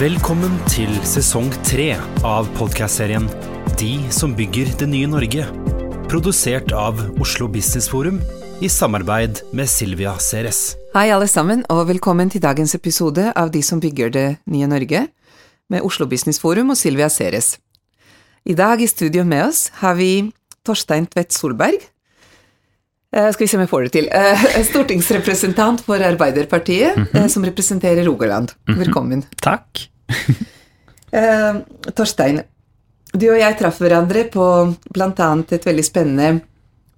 Velkommen til sesong tre av podkastserien De som bygger det nye Norge. Produsert av Oslo Business Forum i samarbeid med Silvia Ceres. Hei alle sammen, og velkommen til dagens episode av De som bygger det nye Norge, med Oslo Business Forum og Silvia Ceres. I dag i studio med oss har vi Torstein Tvedt Solberg. Eh, skal vi se om jeg får det til. Eh, stortingsrepresentant for Arbeiderpartiet, eh, som representerer Rogaland. Velkommen. Takk. Eh, Torstein, du og jeg traff hverandre på annet et veldig spennende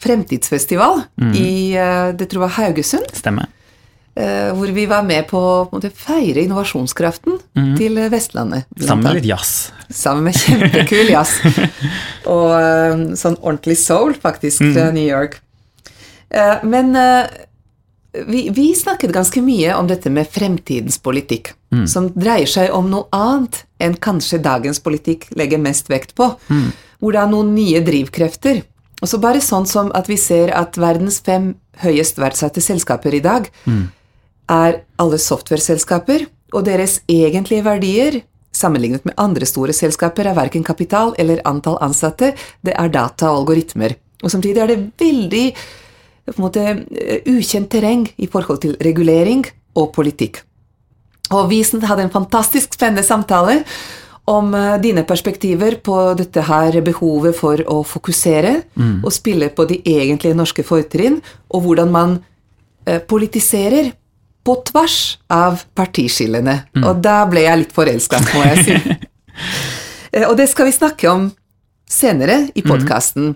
fremtidsfestival i eh, det tror jeg var Haugesund. Stemmer. eh, hvor vi var med på å feire innovasjonskraften til eh, Vestlandet. Sammen med litt jazz. Sammen med kjempekul jazz. Og eh, sånn ordentlig soul, faktisk, fra New York. Eh, Men eh, vi, vi snakket ganske mye om dette med fremtidens politikk, som dreier seg om noe annet enn kanskje dagens politikk legger mest vekt på. Hvor det er noen nye drivkrefter. Og så bare sånn som at vi ser at verdens fem høyest verdsatte selskaper i dag er alle software-selskaper, og deres egentlige verdier sammenlignet med andre store selskaper er verken kapital eller antall ansatte, det er data og algoritmer. Og samtidig er det veldig på en måte, eh, ukjent terreng i forhold til regulering og politikk. Og vi hadde en fantastisk spennende samtale om eh, dine perspektiver på dette her behovet for å fokusere og spille på de egentlige norske fortrinn, og hvordan man eh, politiserer på tvers av partiskillene. Og da ble jeg litt forelska, må jeg si. Eh, og det skal vi snakke om senere i podkasten.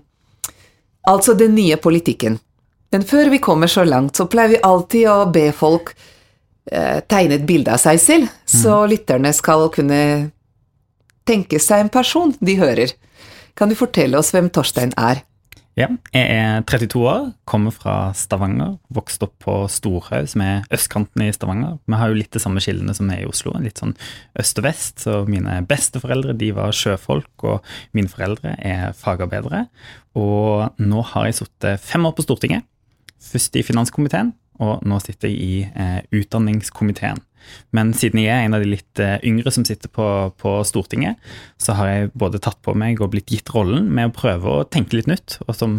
Altså den nye politikken. Men før vi kommer så langt, så pleier vi alltid å be folk tegne et bilde av seg selv, så lytterne skal kunne tenke seg en person de hører. Kan du fortelle oss hvem Torstein er? Ja, jeg er 32 år, kommer fra Stavanger, vokst opp på Storhaug, som er østkanten i Stavanger. Vi har jo litt de samme skillene som er i Oslo, litt sånn øst og vest. Så mine besteforeldre de var sjøfolk, og mine foreldre er fagarbeidere. Og nå har jeg sittet fem år på Stortinget. Først i finanskomiteen, og nå sitter jeg i eh, utdanningskomiteen. Men siden jeg er en av de litt eh, yngre som sitter på, på Stortinget, så har jeg både tatt på meg og blitt gitt rollen med å prøve å tenke litt nytt, og som,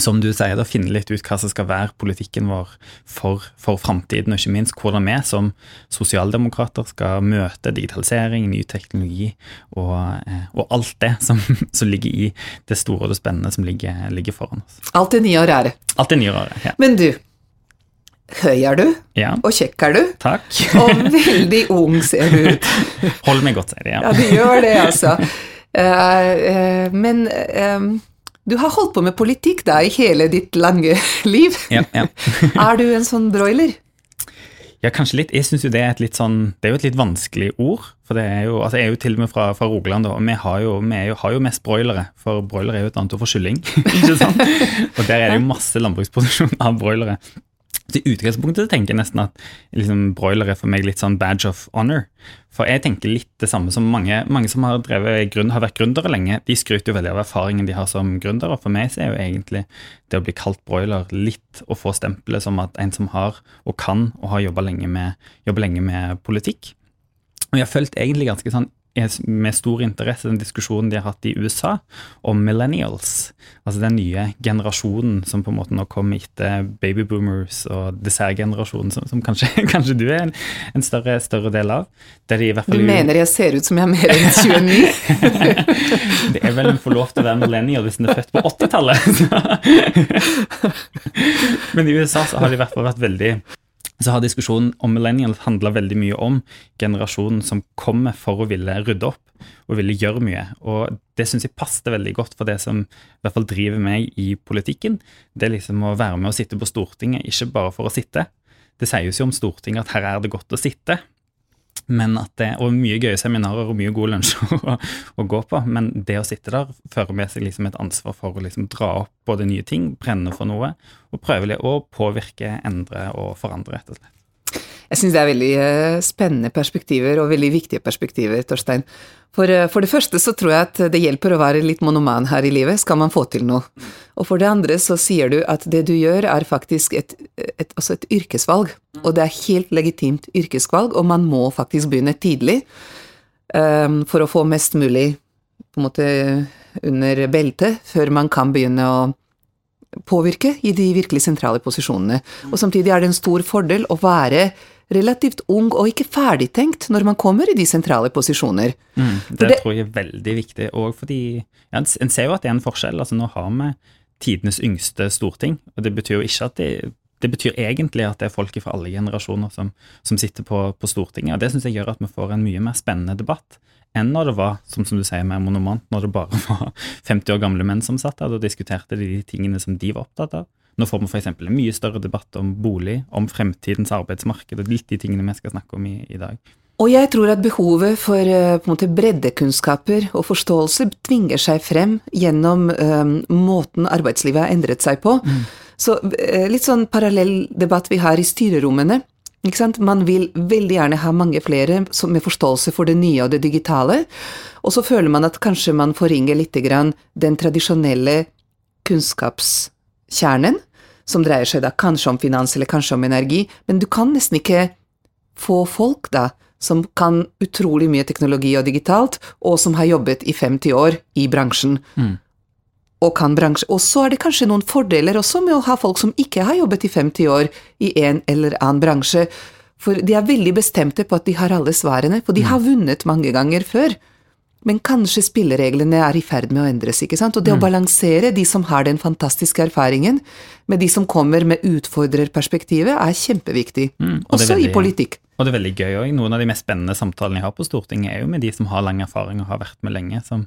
som du sier, da finne litt ut hva som skal være politikken vår for, for framtiden, og ikke minst hvordan vi som sosialdemokrater skal møte digitalisering, ny teknologi og, eh, og alt det som, som ligger i det store og det spennende som ligger, ligger foran oss. Alt det nye og rare. Alt det nye året. Ja. Men du, høy er du, ja. og kjekk er du, Takk. og veldig ung ser du ut. Hold meg godt, sier de. Ja, Ja. det gjør det, altså. Uh, uh, men eh, du har holdt på med politikk da i hele ditt lange liv. Ja, ja. er du en sånn broiler? Ja, kanskje litt. Jeg synes jo det er et litt sånn Det er jo et litt vanskelig ord. For det er jo, altså jeg er jo til og med fra, fra Rogaland, og vi, har jo, vi jo, har jo mest broilere. For broiler er jo et annet ord for kylling. ikke sant? Og der er det jo masse landbruksproduksjon av broilere. Så i utgangspunktet tenker jeg nesten at liksom, broiler er for meg litt sånn badge of honor. For jeg tenker litt det samme som mange, mange som har, drevet har vært gründere lenge. De skryter jo veldig av erfaringen de har som gründere. for meg så er jo egentlig det å bli kalt broiler litt å få stempelet som at en som har og kan og har jobba lenge, lenge med politikk. Og jeg har følt egentlig ganske sånn med stor interesse den diskusjonen de har hatt i USA om millennials. Altså den nye generasjonen som på en måte nå kommer etter babyboomers og dessertgenerasjonen, som, som kanskje, kanskje, du er en, en større, større, del av. du mener jeg ser ut som jeg er mer enn 29? det er vel en få lov til å være millennial hvis en er født på 80-tallet. Men i USA så har de i hvert fall vært veldig så har diskusjonen om millennials handla veldig mye om generasjonen som kommer for å ville rydde opp og ville gjøre mye. Og det syns jeg passet veldig godt for det som i hvert fall driver meg i politikken. Det er liksom å være med og sitte på Stortinget, ikke bare for å sitte. Det sies jo om Stortinget at her er det godt å sitte, men at det, og mye gøye seminarer og mye gode lunsjer å, å, gå på. Men det å sitte der fører med seg liksom et ansvar for å liksom dra opp både nye ting, brenne for noe, og prøve å påvirke, endre og forandre, rett og slett. Jeg syns det er veldig eh, spennende perspektiver, og veldig viktige perspektiver, Torstein. For, eh, for, det første så tror jeg at det hjelper å være litt monoman her i livet, skal man få til noe. Og for det andre så sier du at det du gjør er faktisk et, et, et yrkesvalg, og det er helt legitimt yrkesvalg, og man må faktisk begynne tidlig um, for å få mest mulig på en måte under beltet før man kan begynne å påvirke i de virkelig sentrale posisjonene. Og samtidig er det en stor fordel å være relativt ung og ikke ferdigtenkt når man kommer i de sentrale posisjoner. Mm, det, det, tror jeg er veldig viktig, og fordi ja, En ser jo at det er en forskjell. altså Nå har vi tidenes yngste storting, og det betyr jo ikke at det det betyr egentlig at det er folk fra alle generasjoner som, som sitter på, på, Stortinget. og Det syns jeg gjør at vi får en mye mer spennende debatt enn når det var som, som du sier, mer monomant, når det bare var 50 år gamle menn som satt der. og diskuterte de de tingene som de var opptatt av. Nå får vi f.eks. en mye større debatt om bolig, om fremtidens arbeidsmarked, og litt de tingene vi skal snakke om i, i dag. Og jeg tror at behovet for eh, måte, breddekunnskaper og forståelse tvinger seg frem gjennom um, måten arbeidslivet har endret seg på. Mm. Så uh, litt sånn parallell debatt vi har i styrerommene. Man vil veldig gjerne ha mange flere med forståelse for det nye og det digitale, og så føler man at kanskje man forringer litt grann den tradisjonelle kunnskapskjernen, som dreier seg da kanskje om finans eller kanskje om energi, men du kan nesten ikke få folk da som kan utrolig mye teknologi og digitalt, og som har jobbet i 50 år i bransjen. Mm. Og kan bransje. Og så er det kanskje noen fordeler også med å ha folk som ikke har jobbet i 50 år i en eller annen bransje, for de er veldig bestemte på at de har alle svarene, for de har mm. vunnet mange ganger før. Men kanskje spillereglene er i ferd med å endres, ikke sant. Og det mm. å balansere de som har den fantastiske erfaringen, med de som kommer med utfordrerperspektivet, er kjempeviktig. Mm. Også veldig, i politikk. Og det er veldig gøy òg. Noen av de mest spennende samtalene jeg har på Stortinget, er jo med de som har lang erfaring og har vært med lenge. Som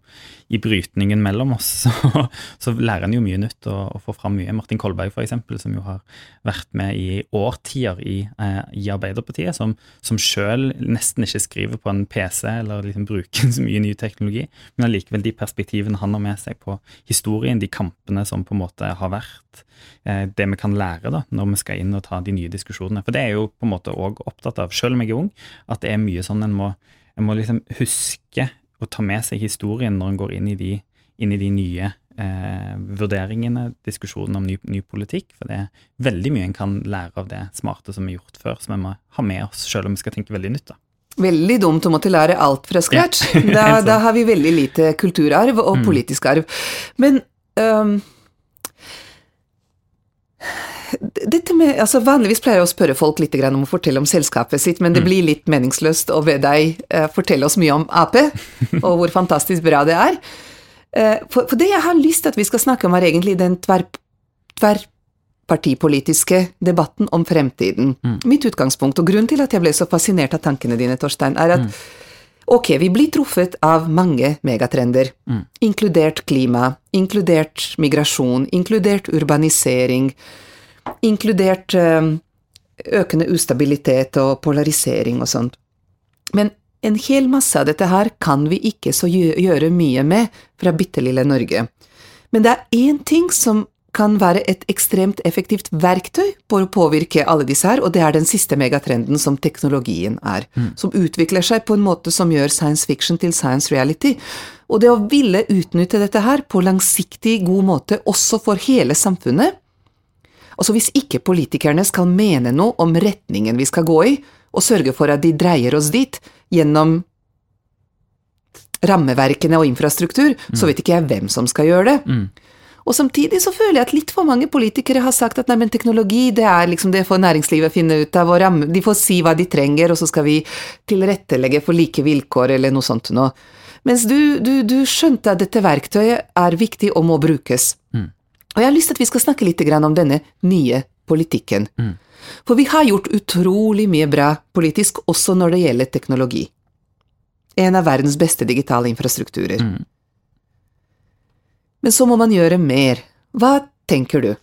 i brytningen mellom oss, så, så lærer en jo mye nytt og, og får fram mye. Martin Kolberg, f.eks., som jo har vært med i årtier i, eh, i Arbeiderpartiet, som, som sjøl nesten ikke skriver på en PC eller liksom bruker så mye ny teknologi, men allikevel de perspektivene han har med seg på historien, de kampene som på en måte har vært Eh, det vi kan lære da, når vi skal inn og ta de nye diskusjonene. For det er jo på en måte òg opptatt av, selv om jeg er ung, at det er mye sånn en må, en må liksom huske å ta med seg historien når en går inn i de, inn i de nye eh, vurderingene, diskusjonen om ny, ny, politikk. For det er veldig mye en kan lære av det smarte som er gjort før, som vi må ha med oss, selv om vi skal tenke veldig nytt. da. Veldig dumt å måtte lære alt fra scratch. Ja. da, da, har vi veldig lite kulturarv og mm. politisk arv. Men um dette med, altså Vanligvis pleier jeg å spørre folk litt om å fortelle om selskapet sitt, men det mm. blir litt meningsløst å be deg eh, fortelle oss mye om Ap, og hvor fantastisk bra det er. Eh, for, for, det jeg har lyst til at vi skal snakke om, er egentlig den tver, tverrpartipolitiske debatten om fremtiden. Mm. Mitt utgangspunkt, og grunnen til at jeg ble så fascinert av tankene dine, Torstein, er at mm. Ok, vi blir truffet av mange megatrender, mm. inkludert klima, inkludert migrasjon, inkludert urbanisering, inkludert eh, økende ustabilitet og polarisering og sånt. Men en hel masse av dette her kan vi ikke så gjøre mye med fra bitte lille Norge. Men det er én ting som kan være et ekstremt effektivt verktøy for å påvirke alle disse her, og det er den siste megatrenden som teknologien er. Mm. Som utvikler seg på en måte som gjør science fiction til science reality. Og det å ville utnytte dette her på langsiktig, god måte også for hele samfunnet Altså hvis ikke politikerne skal mene noe om retningen vi skal gå i, og sørge for at de dreier oss dit gjennom rammeverkene og infrastruktur, så vet ikke jeg hvem som skal gjøre det. Og samtidig så føler jeg at litt for mange politikere har sagt at nei, men teknologi, det er liksom det får næringslivet finne ut av, og ramme, de får si hva de trenger, og så skal vi tilrettelegge for like vilkår, eller noe sånt noe. Mens du, du, du skjønte at dette verktøyet er viktig og må brukes. Og jeg har lyst til at vi skal snakke litt om denne nye politikken. For vi har gjort utrolig mye bra politisk, også når det gjelder teknologi. En av verdens beste digitale infrastrukturer. Men så må man gjøre mer. Hva tenker du?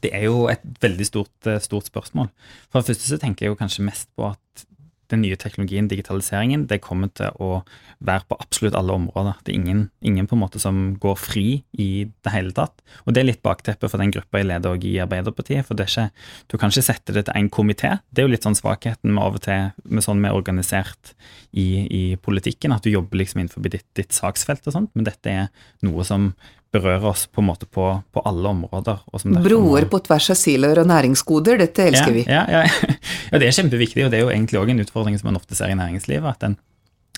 Det er jo et veldig stort, eh, stort spørsmål. For det første så tenker jeg jo kanskje mest på at den nye teknologien, digitaliseringen, det kommer til å være på absolutt alle områder. Det er ingen, ingen på en måte som går fri i det hele tatt. Og det er litt bakteppet for den gruppa jeg leder i Arbeiderpartiet. For ikke, du kan ikke sette det til én komité. Det er jo litt sånn svakheten med av og til med sånn vi er organisert i, i politikken, at du jobber liksom innenfor ditt, ditt saksfelt og sånt, men dette er noe som berører oss på en måte på, på alle områder. Broer på tvers av siloer og næringsgoder, dette elsker ja, vi. Ja, ja, ja, det er kjempeviktig, og det er jo egentlig òg en utfordring som man ofte ser i næringslivet. at en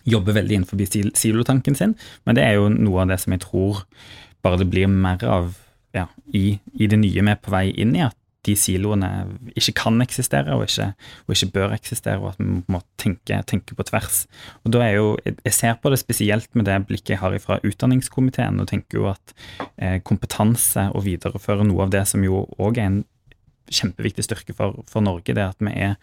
jobber veldig innenfor sil silotanken sin, men det er jo noe av det som jeg tror bare det blir mer av ja, i, i det nye vi er på vei inn i, at de siloene ikke kan eksistere og ikke, og ikke bør eksistere, og at vi må tenke, tenke, på tvers. Og da er jo, Jeg ser på det spesielt med det blikket jeg har fra utdanningskomiteen, og tenker jo at eh, kompetanse og videreføre noe av det som jo òg er en kjempeviktig styrke for, for, Norge, det at vi er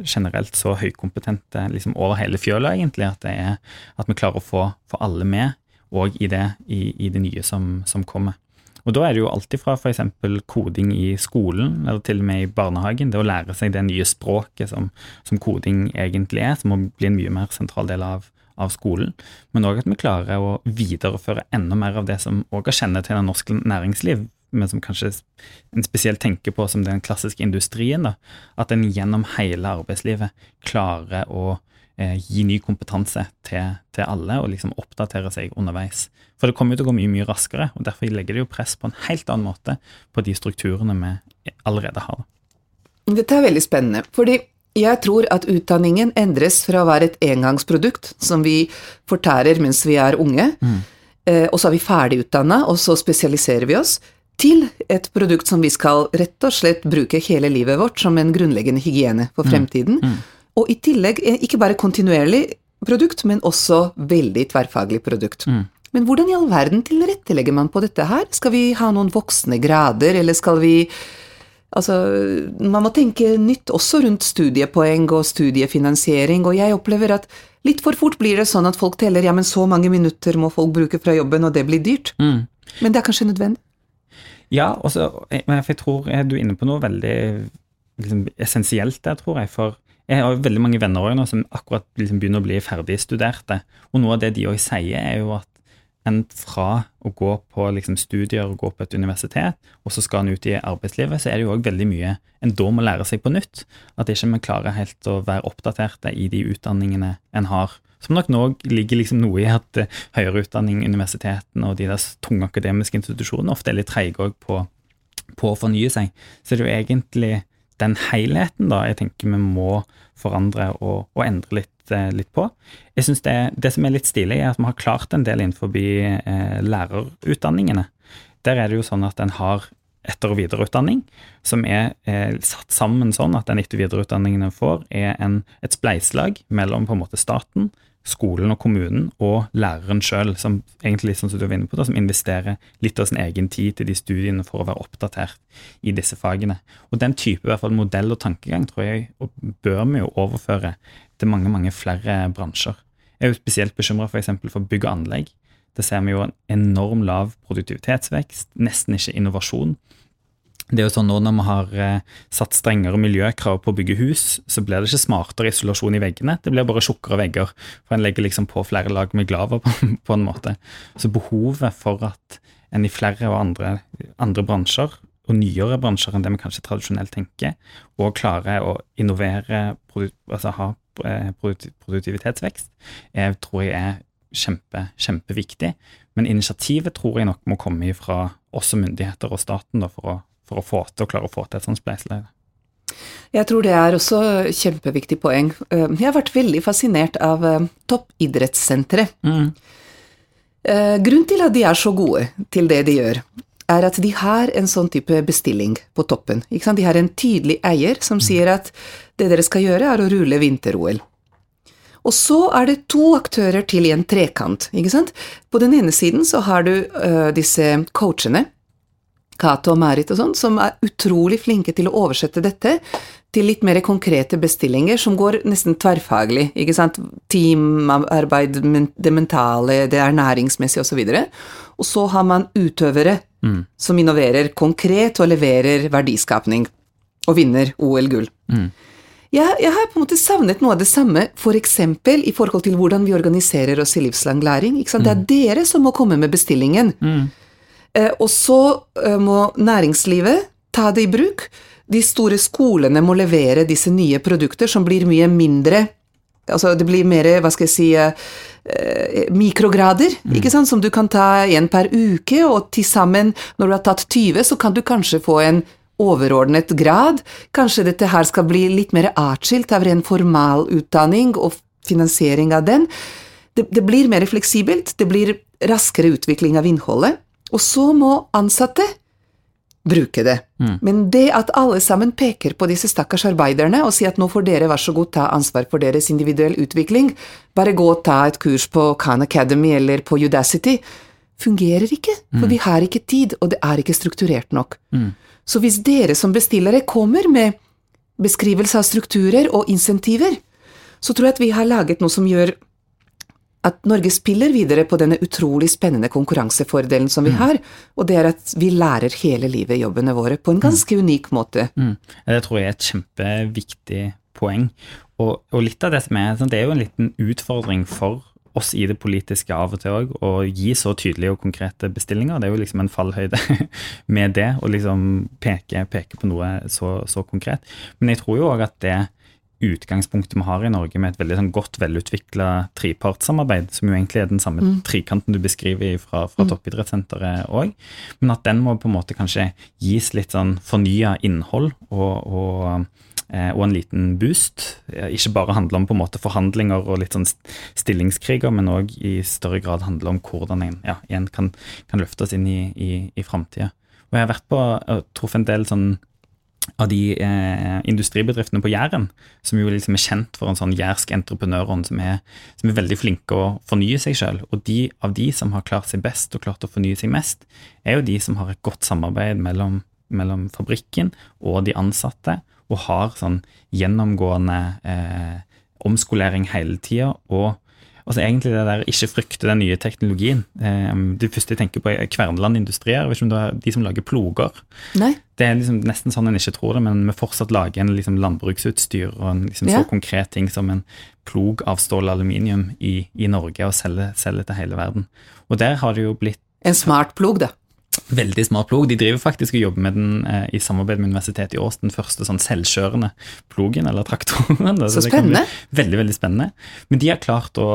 generelt så høykompetente liksom over hele fjøla, egentlig, at, er, at vi klarer å få, få alle med òg i i, i det nye som, som kommer. Og da er det jo alltid fra f.eks. koding i skolen, eller til og med i barnehagen, det å lære seg det nye språket som, som koding egentlig er, som må bli en mye mer sentral del av, av skolen. Men òg at vi klarer å videreføre enda mer av det som òg har kjennetegnet norsk næringsliv, men som kanskje en spesielt tenker på som den klassiske industrien. da, At en gjennom hele arbeidslivet klarer å gi ny kompetanse til, til, alle, og liksom oppdatere seg underveis. For det kommer jo til å gå mye mye raskere, og derfor legger det jo press på en helt annen måte på de strukturene vi allerede har. Dette er veldig spennende, fordi jeg tror at utdanningen endres fra å være et engangsprodukt som vi fortærer mens vi er unge, mm. og så er vi ferdig utdanna, og så spesialiserer vi oss, til et produkt som vi skal rett og slett bruke hele livet vårt som en grunnleggende hygiene for mm. fremtiden. Mm. Mm. Og i tillegg ikke bare kontinuerlig produkt, men også veldig tverrfaglig produkt. Mm. Men hvordan i all verden tilrettelegger man på dette her? Skal vi ha noen voksne grader, eller skal vi Altså, man må tenke nytt også rundt studiepoeng og studiefinansiering, og jeg opplever at litt for fort blir det sånn at folk teller ja, men så mange minutter må folk bruke fra jobben, og det blir dyrt. Mm. Men det er kanskje nødvendig? Ja, også, for jeg tror du er inne på noe veldig liksom, essensielt der, tror jeg. For jeg har veldig mange venner også nå som akkurat liksom begynner å bli ferdigstuderte. Og noe av det de òg sier, er jo at en fra å gå på liksom studier og gå på et universitet, og så skal en ut i arbeidslivet, så er det jo òg veldig mye en da må lære seg på nytt. At ikke vi klarer helt å være oppdaterte i de utdanningene en har. Som nok nå ligger liksom noe i at uh, høyere utdanning, universitetene og de der tunge akademiske institusjonene ofte er litt treige på, på, å fornye seg. Så det er jo egentlig den helheten da, jeg tenker vi må forandre og, og endre litt, eh, litt, på. Jeg synes det, det, som er litt stilig, er at vi har klart en del innenfor eh, lærerutdanningene. Der er det jo sånn at en har etter- og videreutdanning som er eh, satt sammen sånn at den etter- og videreutdanningen en får, er en, et spleiselag mellom på en måte staten, skolen og kommunen og læreren sjøl, som egentlig som du var inne på da, som investerer litt av sin egen tid til de studiene for å være oppdatert i disse fagene. Og Den type hvert fall modell og tankegang tror jeg bør vi jo overføre til mange mange flere bransjer. Jeg er jo spesielt bekymra f.eks. For, for bygg og anlegg. Der ser vi jo en enorm lav produktivitetsvekst, nesten ikke innovasjon. Det er jo sånn nå Når vi har eh, satt strengere miljøkrav på å bygge hus, så blir det ikke smartere isolasjon i veggene, det blir bare tjukkere vegger. For en legger liksom på flere lag med glaver på, en måte. Så behovet for at en i flere og andre, andre bransjer, og nyere bransjer enn det vi kanskje tradisjonelt tenker, og klarer å innovere, altså ha eh, produktivitetsvekst, jeg tror jeg er kjempe, kjempeviktig. Men initiativet tror jeg nok må komme fra også myndigheter og staten da, for å for å få til å klare å få til et sånt spleiselag. Jeg tror det er også kjempeviktig poeng. Eh, Jeg har vært veldig fascinert av eh, toppidrettssentre. Mm. Eh, Grunnen til at de er så gode til det de gjør, er at de har en sånn type bestilling på toppen. De har en tydelig eier som sier at det dere skal gjøre, er å rulle vinter-OL. Og så er det to aktører til i en trekant. På den ene siden så har du disse coachene, Cato og Marit og sånn, som er utrolig flinke til å oversette dette til litt mer konkrete bestillinger som går nesten tverrfaglig. ikke sant? Teamarbeid, det mentale, det ernæringsmessige osv. Og så har man utøvere som innoverer konkret og leverer verdiskapning, og vinner OL-gull. Jeg, jeg har på en måte savnet noe av det samme, f.eks. For i forhold til hvordan vi organiserer oss i livslang læring. Ikke sant? Det er dere som må komme med bestillingen. Eh, og så eh, må næringslivet ta det i bruk. De store skolene må levere disse nye produkter som blir mye mindre Altså det blir mer, hva skal jeg si, eh, eh, mikrograder, ikke sant, som du kan ta én per uke, og til sammen, når du har tatt 20, så kan du kanskje få en overordnet grad. Kanskje dette her skal bli litt mer atskilt av ren formalutdanning og finansiering av den. Det, det blir mer fleksibelt, det blir raskere utvikling av innholdet, og så må ansatte bruke det. Men det at alle sammen peker på disse stakkars arbeiderne og sier at nå får dere vær så god ta ansvar for deres individuell utvikling, bare gå og ta et kurs på Khan Academy eller på Udacity, fungerer ikke, for vi har ikke tid, og det er ikke strukturert nok. Så hvis dere som bestillere kommer med beskrivelse av strukturer og insentiver, så tror jeg at vi har laget noe som gjør at Norge spiller videre på denne utrolig spennende konkurransefordelen som vi har, og det er at vi lærer hele livet jobbene våre på en ganske unik måte. Mm. Det tror jeg er et kjempeviktig poeng. Og, og litt av det som er, det er jo en liten utfordring for oss i det politiske av og til òg, å gi så tydelige og konkrete bestillinger. Det er jo liksom en fallhøyde med det, å liksom peke, peke på noe så, så konkret. Men jeg tror jo òg at det utgangspunktet vi har i Norge med et veldig sånn godt velutvikla trepartssamarbeid, som jo egentlig er den samme trikanten du beskriver fra, fra toppidrettssenteret òg, men at den må på en måte kanskje gis litt sånn fornya innhold og, og, eh, og en liten boost. Ikke bare handle om på en måte forhandlinger og litt sånn stillingskriger, men òg i større grad handle om hvordan en ja, igjen kan, kan løftes inn i, i, i framtida. Og jeg har vært på og truffet en del sånn av de eh, industribedriftene på Jæren, som jo liksom er kjent for en sånn jærsk entreprenørånd som, som er veldig flinke å fornye seg sjøl. Og de av de som har klart seg best og klart å fornye seg mest, er jo de som har et godt samarbeid mellom, mellom fabrikken og de ansatte, og har sånn gjennomgående eh, omskolering hele tida. Og altså egentlig det der ikke frykte den nye teknologien. Det første jeg tenker på, er Kverneland Industrier. Er de som lager ploger. Nei? Det er liksom nesten sånn en ikke tror det, men vi fortsatt lager en liksom landbruksutstyr og en liksom Ja. så konkret ting som en plog av stål og aluminium i, i Norge og selger, selger til hele verden. Og der har det jo blitt En smart plog, da. Veldig smart plog. De driver faktisk og jobber med den eh, i samarbeid med Universitetet i Ås, den første sånn selvkjørende plogen, eller traktoren. Så det kan bli spennende. Veldig, veldig spennende. Men de har klart å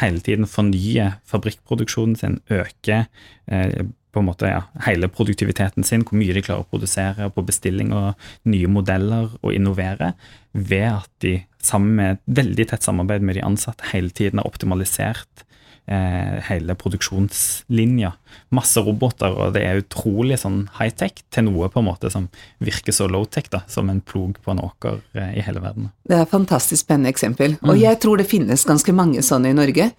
hele tiden fornye fabrikkproduksjonen sin, øke eh, på en måte ja, hele produktiviteten sin, hvor mye de klarer å produsere på bestilling og nye modeller og innovere, ved at de sammen med veldig tett samarbeid med de ansatte hele tiden har optimalisert hele produksjonslinja. Masse roboter, og det er utrolig sånn high-tech til noe på en måte som virker så low-tech, da, som en plog på en åker eh, i hele verden. Det er et fantastisk spennende eksempel. Og jeg tror det finnes ganske mange sånne i Norge.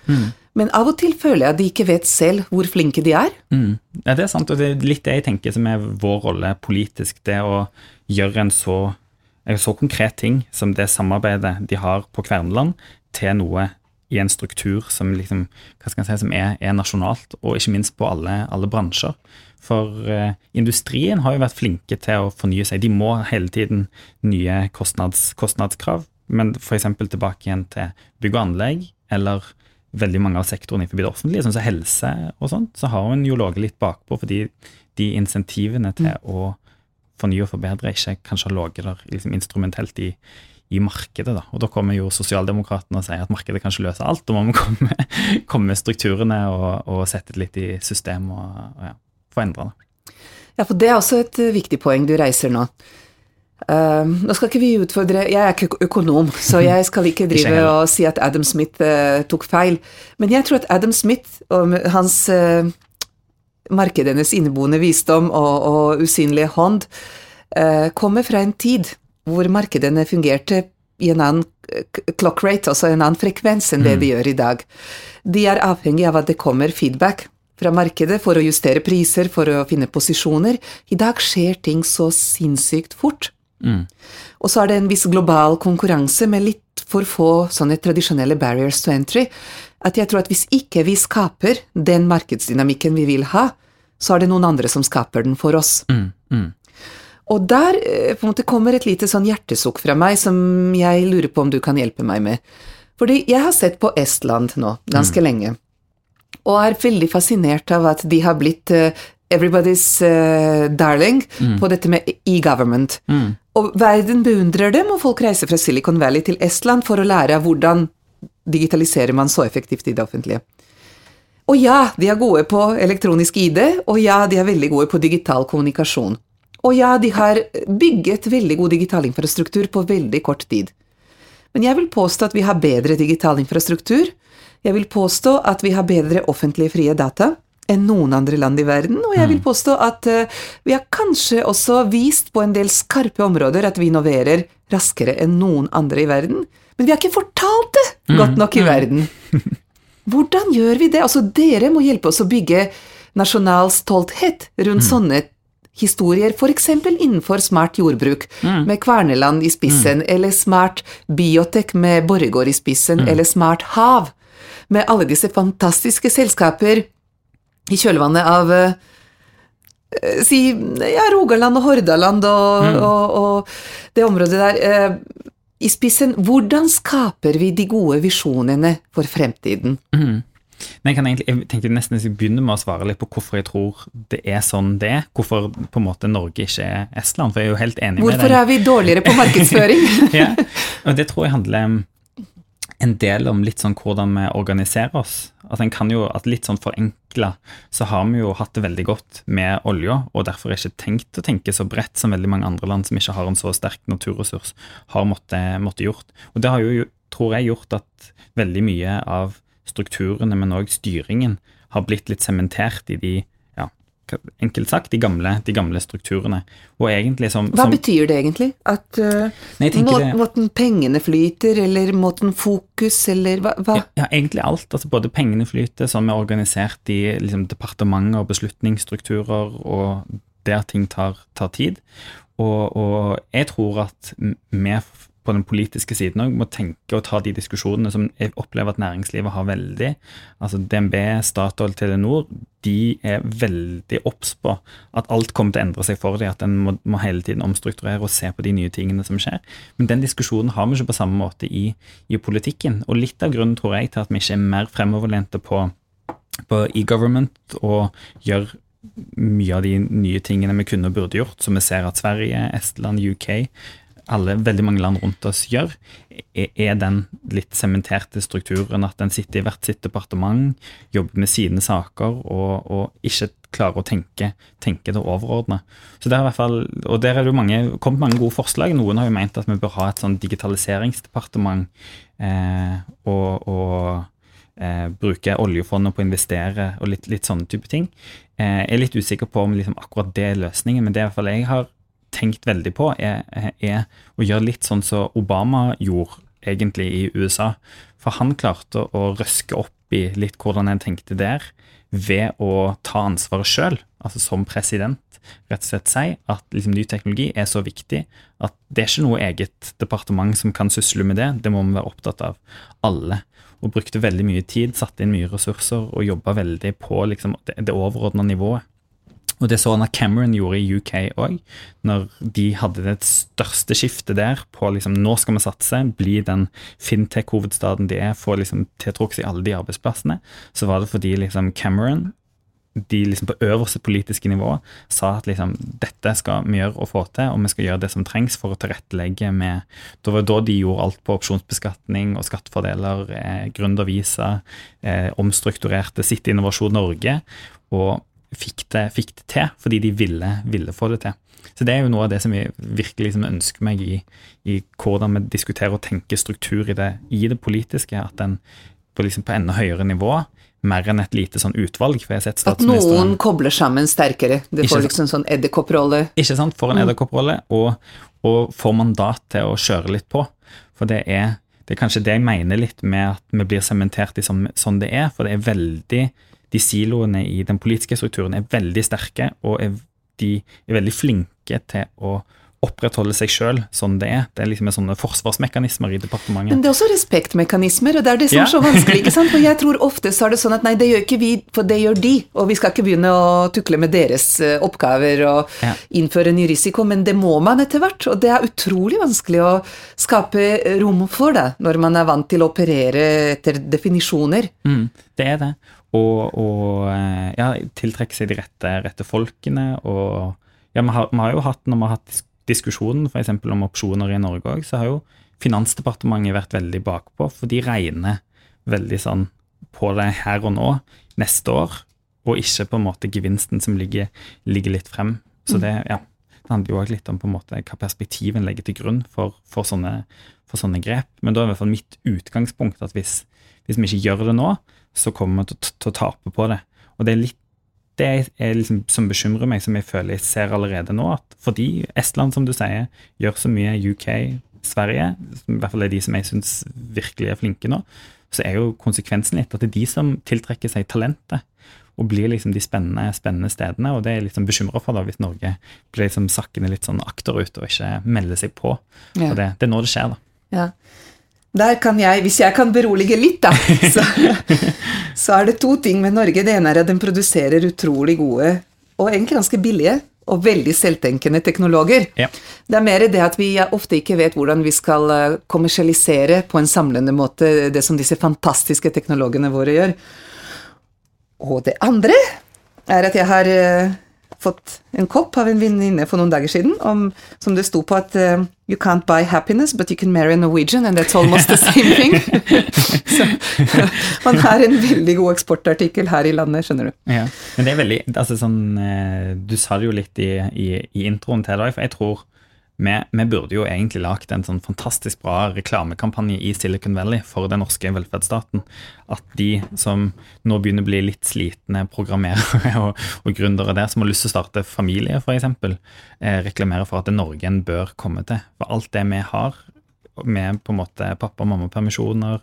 Men av og til føler jeg at de ikke vet selv hvor flinke de er. Mm. Ja, det er sant, og det er litt det jeg tenker som er vår rolle politisk. Det å gjøre en så, en så konkret ting som det samarbeidet de har på Kverneland, til noe i en struktur som, liksom, si, som er, er nasjonalt, og ikke minst på alle, alle bransjer. For eh, industrien har jo vært flinke til å fornye seg. De må hele tiden nye kostnads, kostnadskrav, men f.eks. tilbake igjen til bygg og anlegg, eller veldig mange av sektorene innenfor det offentlige, sånn som helse og sånt, så har hun jo ligget litt bakpå, fordi de insentivene til å fornye og forbedre ikke kanskje har ligget der liksom instrumentelt i, i markedet. Da. Og da kommer jo sosialdemokratene og sier at markedet kan ikke løse alt, da må vi komme, komme med strukturene og, og sette det litt i system og, og ja, få endra det. Ja, for det er også et eh, viktig poeng du reiser nå. Uh, nå skal ikke vi utfordre Jeg er ikke økonom, så jeg skal ikke drive og si at Adam Smith uh, tok feil. Men jeg tror at Adam Smith og hans uh, markedenes inneboende visdom og, og usynlige hånd kommer fra en tid hvor markedene fungerte i en annen clock rate, altså en annen frekvens enn det de mm. gjør i dag. De er avhengig av at det kommer feedback fra markedet for å justere priser, for å finne posisjoner. I dag skjer ting så sinnssykt fort. Mm. Og så er det en viss global konkurranse med litt for få sånne tradisjonelle barriers to entry. At jeg tror at hvis ikke vi skaper den markedsdynamikken vi vil ha, så er det noen andre som skaper den for oss. Mm. Og der eh, på en måte kommer et lite sånn hjertesukk fra meg som jeg lurer på om du kan hjelpe meg med. Fordi jeg har sett på Estland nå ganske mm. lenge, og er veldig fascinert av at de har blitt uh, everybody's uh, darling mm. på dette med e-government. Mm. Og verden beundrer dem, og folk reiser fra Silicon Valley til Estland for å lære hvordan digitaliserer man så effektivt i det offentlige. Og ja, de er gode på elektronisk ID, og ja, de er veldig gode på digital kommunikasjon. Og ja, de har bygget veldig god digital infrastruktur på veldig kort tid. Men jeg vil påstå at vi har bedre digital infrastruktur. Jeg vil påstå at vi har bedre offentlige frie data enn noen andre land i verden, og jeg vil mm. påstå at uh, vi har kanskje også vist på en del skarpe områder at vi innoverer raskere enn noen andre i verden, men vi har ikke fortalt det mm. godt nok i mm. verden. Hvordan gjør vi det? Altså, dere må hjelpe oss å bygge nasjonal stolthet rundt sånne historier, f.eks. innenfor smart jordbruk, mm. med Kverneland i spissen, mm. eller smart biotek med Borregaard i spissen, mm. eller smart hav, med alle disse fantastiske selskaper i kjølvannet av uh, Si ja, Rogaland og Hordaland og, mm. og, og, det området der. Uh, I spissen, hvordan skaper vi de gode visjonene for fremtiden? Mm. Men jeg, kan egentlig, jeg tenker nesten jeg begynne med å svare litt på hvorfor jeg tror det er sånn det er. Hvorfor på en måte Norge ikke er Estland. For jeg er jo helt enig hvorfor med deg. Hvorfor er vi dårligere på markedsføring? ja, og Det tror jeg handler en del om litt sånn hvordan vi organiserer oss. Altså en kan jo, at Litt sånn forenkla så har vi jo hatt det veldig godt med olja, og derfor er ikke tenkt å tenke så bredt som veldig mange andre land som ikke har en så sterk naturressurs, har måttet, måtte gjort. Og Det har jo, tror jeg, gjort at veldig mye av strukturene, men òg styringen, har blitt litt sementert i de enkelt sagt, de gamle, de gamle strukturene. Og egentlig som, Hva som, betyr det egentlig? At uh, nei, må, det, måten pengene flyter, eller måten fokus, eller hva? hva? Ja, ja, egentlig alt. altså Både pengene flyter, som er organisert i liksom, departementer og beslutningsstrukturer, og der ting tar, tar tid. Og, og, jeg tror at vi på den politiske siden òg må tenke og ta de diskusjonene som jeg opplever at næringslivet har veldig. Altså DNB, Statoil, Telenor, de er veldig obs på at alt kommer til å endre seg for dem, at en må, må, hele tiden omstrukturere og se på de nye tingene som skjer. Men den diskusjonen har vi ikke på samme måte i, i politikken. Og litt av grunnen tror jeg til at vi ikke er mer fremoverlente på, på e-government og gjør mye av de nye tingene vi kunne og burde gjort, som vi ser at Sverige, Estland, UK alle, veldig mange land rundt oss gjør, er den litt sementerte strukturen at en sitter i hvert sitt departement, jobber med sine saker og, og ikke klarer å tenke, tenke det overordna. Så der, i hvert fall, og der er det jo mange, kommet mange gode forslag. Noen har jo ment at vi bør ha et sånn digitaliseringsdepartement eh, og, og eh, bruke oljefondet på å investere og litt, litt sånne type ting. Eh, jeg er litt usikker på om liksom akkurat det er løsningen, men det er i hvert fall jeg har tenkt veldig på, er, er å gjøre litt sånn som Obama gjorde egentlig i USA. For han klarte å røske opp i litt hvordan en tenkte der, ved å ta ansvaret sjøl, altså som president. Rett og slett si at liksom, ny teknologi er så viktig at det er ikke noe eget departement som kan sysle med det. Det må vi være opptatt av, alle. Og brukte veldig mye tid, satte inn mye ressurser og jobba veldig på liksom, det, det overordna nivået. Og det så han at Cameron gjorde i UK òg, når de hadde det største skiftet der på liksom nå skal vi satse, bli den fintech-hovedstaden de er, få liksom tiltrukket seg alle de arbeidsplassene, så var det fordi liksom Cameron de liksom på øverste politiske nivå sa at liksom, dette skal vi gjøre og få til, og vi skal gjøre det som trengs for å tilrettelegge med Det var da de gjorde alt på opsjonsbeskatning og skattefordeler, eh, gründervisa, eh, omstrukturerte sitt Innovasjon Norge. og fikk det, fikk det til fordi de ville, ville, få det til. Så det er jo noe av det som jeg virkelig liksom ønsker meg i, i, hvordan vi diskuterer og tenker struktur i det, i det politiske. At den på, liksom på enda høyere nivå mer enn et lite sånn utvalg. for jeg har sett At noen kobler sammen sterkere. Det får liksom sånn edderkopprolle. Ikke sant. Får en mm. edderkopprolle, og, og, får mandat til å kjøre litt på. For det er, det er kanskje det jeg mener litt med at vi blir sementert i sånn, sånn det er. For det er veldig De siloene i den politiske strukturen er veldig sterke, og er, de er veldig flinke til å opprettholde seg sjøl sånn det er. Det er liksom sånne forsvarsmekanismer i departementet. Men det er også respektmekanismer, og det er det som ja. er så vanskelig. ikke sant? For jeg tror ofte så er det sånn at nei, det gjør ikke vi, for det gjør de. Og vi skal ikke begynne å tukle med deres eh, oppgaver og ja. innføre ny risiko, men det må man etter hvert. Og det er utrolig vanskelig å skape rom for det, når man er vant til å operere etter definisjoner. Mm, det er det. Og, og eh, ja, tiltrekke seg de rette, rette folkene. og ja, vi har, vi har, jo hatt, når vi har hatt diskusjonen f.eks. om opsjoner i Norge òg, så har jo Finansdepartementet vært veldig bakpå, for de regner veldig sånn på det her og nå, neste år, og ikke på en måte gevinsten som ligger, ligger litt frem. Så det, ja, det handler jo òg litt om på en måte hva perspektiven legger til grunn for, for, sånne, for, sånne, grep. Men da er i hvert fall mitt utgangspunkt at hvis, hvis vi ikke gjør det nå, så kommer vi til, til å tape på det. Og det er litt det er liksom, som bekymrer meg, som jeg føler jeg ser allerede nå. at Fordi Estland, som du sier, gjør så mye UK, Sverige, som i hvert fall er de som jeg syns virkelig er flinke nå, så er jo konsekvensen litt at det er de som tiltrekker seg talentet og blir liksom de spennende, spennende stedene. Og det er jeg liksom bekymra for da, hvis Norge blir liksom sakkende litt sånn akterut og ikke melder seg på. Ja. Det, det, er nå det skjer, da. Ja. Der kan jeg, Hvis jeg kan berolige litt, da, så, så, er det to ting med Norge. Det ene er at den produserer utrolig gode og egentlig ganske billige og veldig selvtenkende teknologer. Ja. Det er mer det at vi ofte ikke vet hvordan vi skal eh, kommersialisere på en samlende måte det som disse fantastiske teknologene våre gjør. Og det andre er at jeg har eh, fått en kopp av en venninne for noen dager siden om, som det sto på at uh, You can't buy happiness, but you can marry a Norwegian, and that's almost the same thing. Så man har en veldig god eksportartikkel her i landet, skjønner du. Ja, men det er veldig, altså sånn, eh, Du sa det jo litt i, i, i introen til deg, for jeg tror vi, vi, burde jo egentlig lagd en sånn fantastisk bra reklamekampanje i Silicon Valley for den norske velferdsstaten. At de som nå begynner å bli litt slitne programmerere og, og gründere der, som har lyst til å starte familie, f.eks., eh, reklamerer for at Norge en bør komme til. For alt det vi har med på en måte pappa- og mammapermisjoner,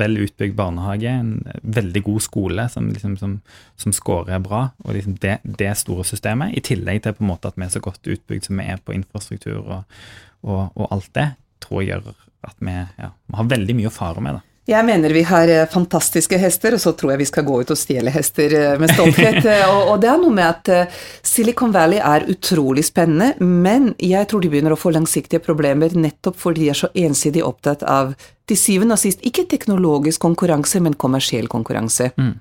vel utbygd barnehage, en veldig god skole som, liksom, som, som scorer bra, og liksom det, det, store systemet, i tillegg til på en måte at vi er så godt utbygd som vi er på infrastruktur og, og, og alt det, tror jeg gjør at vi, ja, har veldig mye å fare med. da. Jeg mener vi har eh, fantastiske hester, og så tror jeg vi skal gå ut og stjele hester eh, med stolthet. Eh, og, og, det er noe med at Silicon Valley er utrolig spennende, men jeg tror de begynner å få langsiktige problemer nettopp fordi de er så ensidig opptatt av til syvende og sist ikke teknologisk konkurranse, men kommersiell konkurranse. Mm.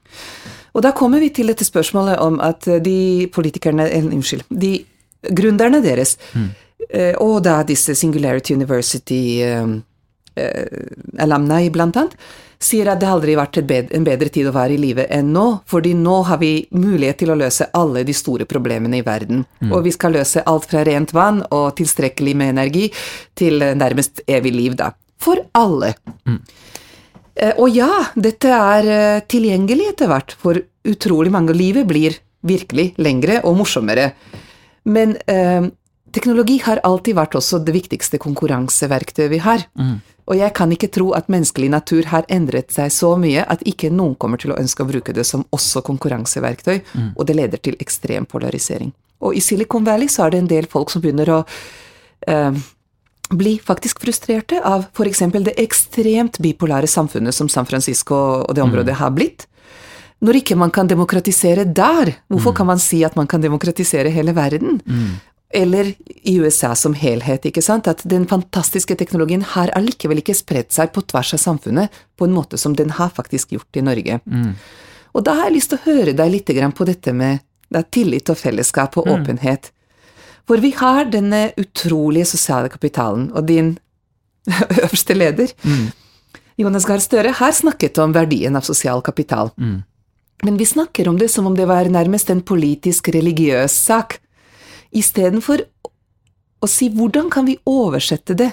Og da kommer vi til dette spørsmålet om at de politikerne Unnskyld, de gründerne deres, mm. og da disse Singularity University alumni, blant annet, sier at det aldri har vært en bedre tid å være i live enn nå, fordi nå har vi mulighet til å løse alle de store problemene i verden. Mm. Og vi skal løse alt fra rent vann og tilstrekkelig med energi til nærmest evig liv, da. For alle. Mm. Eh, og ja, dette er eh, tilgjengelig etter hvert for utrolig mange. Livet blir virkelig lengre og morsommere. Men eh, teknologi har alltid vært også det viktigste konkurranseverktøyet vi har. Mm. Og jeg kan ikke tro at menneskelig natur har endret seg så mye at ikke noen kommer til å ønske å bruke det som også konkurranseverktøy, mm. og det leder til ekstrem polarisering. Og i Silicon Valley så er det en del folk som begynner å eh, bli faktisk frustrerte av f.eks. det ekstremt bipolare samfunnet som San Francisco og det området mm. har blitt. Når ikke man kan demokratisere der, hvorfor mm. kan man si at man kan demokratisere hele verden? Mm eller i USA som helhet, ikke sant, at den fantastiske teknologien har allikevel ikke spredt seg på tvers av samfunnet på en måte som den har faktisk gjort i Norge. Mm. Og da har jeg lyst til å høre deg litt på dette med da, tillit og fellesskap og mm. åpenhet. For vi har denne utrolige sosiale kapitalen, og din øverste leder, mm. Jonas Gahr Støre, har snakket om verdien av sosial kapital. Mm. Men vi snakker om det som om det var nærmest en politisk, religiøs sak, istedenfor å si hvordan kan vi oversette det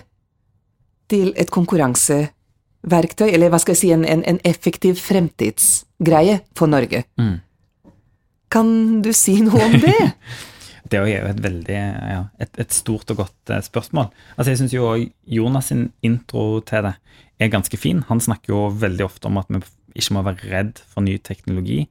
til et konkurranseverktøy, eller hva skal jeg si, en, en, en effektiv fremtidsgreie for Norge. Mm. Kan du si noe om det? Det er jo et veldig ja, et, et, stort og godt eh, spørsmål. Altså Jeg syns jo Jonas sin intro til det er ganske fin. Han snakker jo veldig ofte om at vi ikke må være redd for ny teknologi,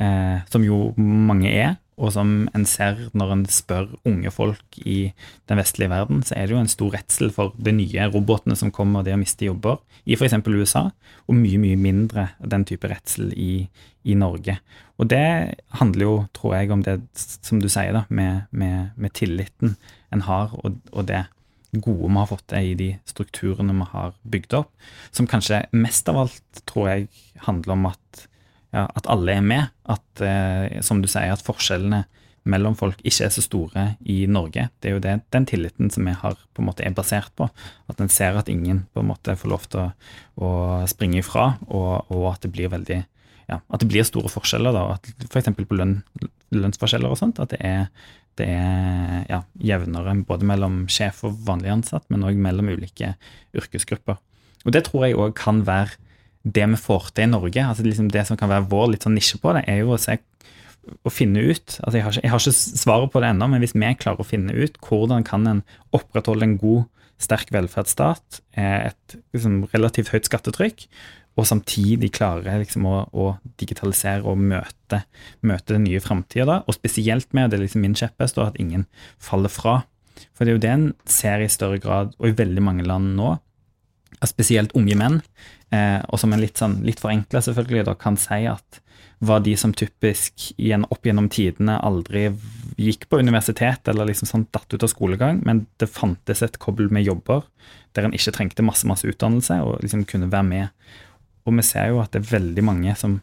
eh, som jo mange er og som en ser når en spør unge folk i den vestlige verden, så er det jo en stor redsel for de nye robotene som kommer, og det å miste jobber i f.eks. USA, og mye, mye mindre den type redsel i, i, Norge. Og det handler jo, tror jeg, om det som du sier, da, med, med, med tilliten en har, og, og det gode vi har fått til i de strukturene vi har bygd opp, som kanskje mest av alt, tror jeg, handler om at ja, at alle er med. At, eh, som du sier, at forskjellene mellom folk ikke er så store i Norge. Det er jo det, den tilliten som vi har på en måte er basert på. At en ser at ingen på en måte får lov til å, å springe ifra, og, og, at det blir veldig ja, at det blir store forskjeller. da, at F.eks. på lønn, lønnsforskjeller og sånt. At det er, det er ja, jevnere både mellom sjef og vanlig ansatt, men òg mellom ulike yrkesgrupper. Og Det tror jeg òg kan være det vi får til i Norge, altså liksom det som kan være vår litt sånn nisje på det, er jo å se å finne ut altså jeg har, ikke, jeg har ikke svaret på det ennå, men hvis vi klarer å finne ut hvordan kan en opprettholde en god, sterk velferdsstat, et liksom, relativt høyt skattetrykk, og samtidig klare liksom, å, å, digitalisere og møte, møte den nye framtida, og spesielt med, det er liksom min kjepphest, at ingen faller fra. For det er jo det en ser i større grad, og i veldig mange land nå, spesielt unge menn, eh, og som en litt, sånn, litt forenkla selvfølgelig da, kan si at var de som typisk opp gjennom tidene aldri gikk på universitet eller liksom sånn datt ut av skolegang, men det fantes et kobbel med jobber der en ikke trengte masse masse utdannelse og liksom kunne være med. Og vi ser jo at det er veldig mange som,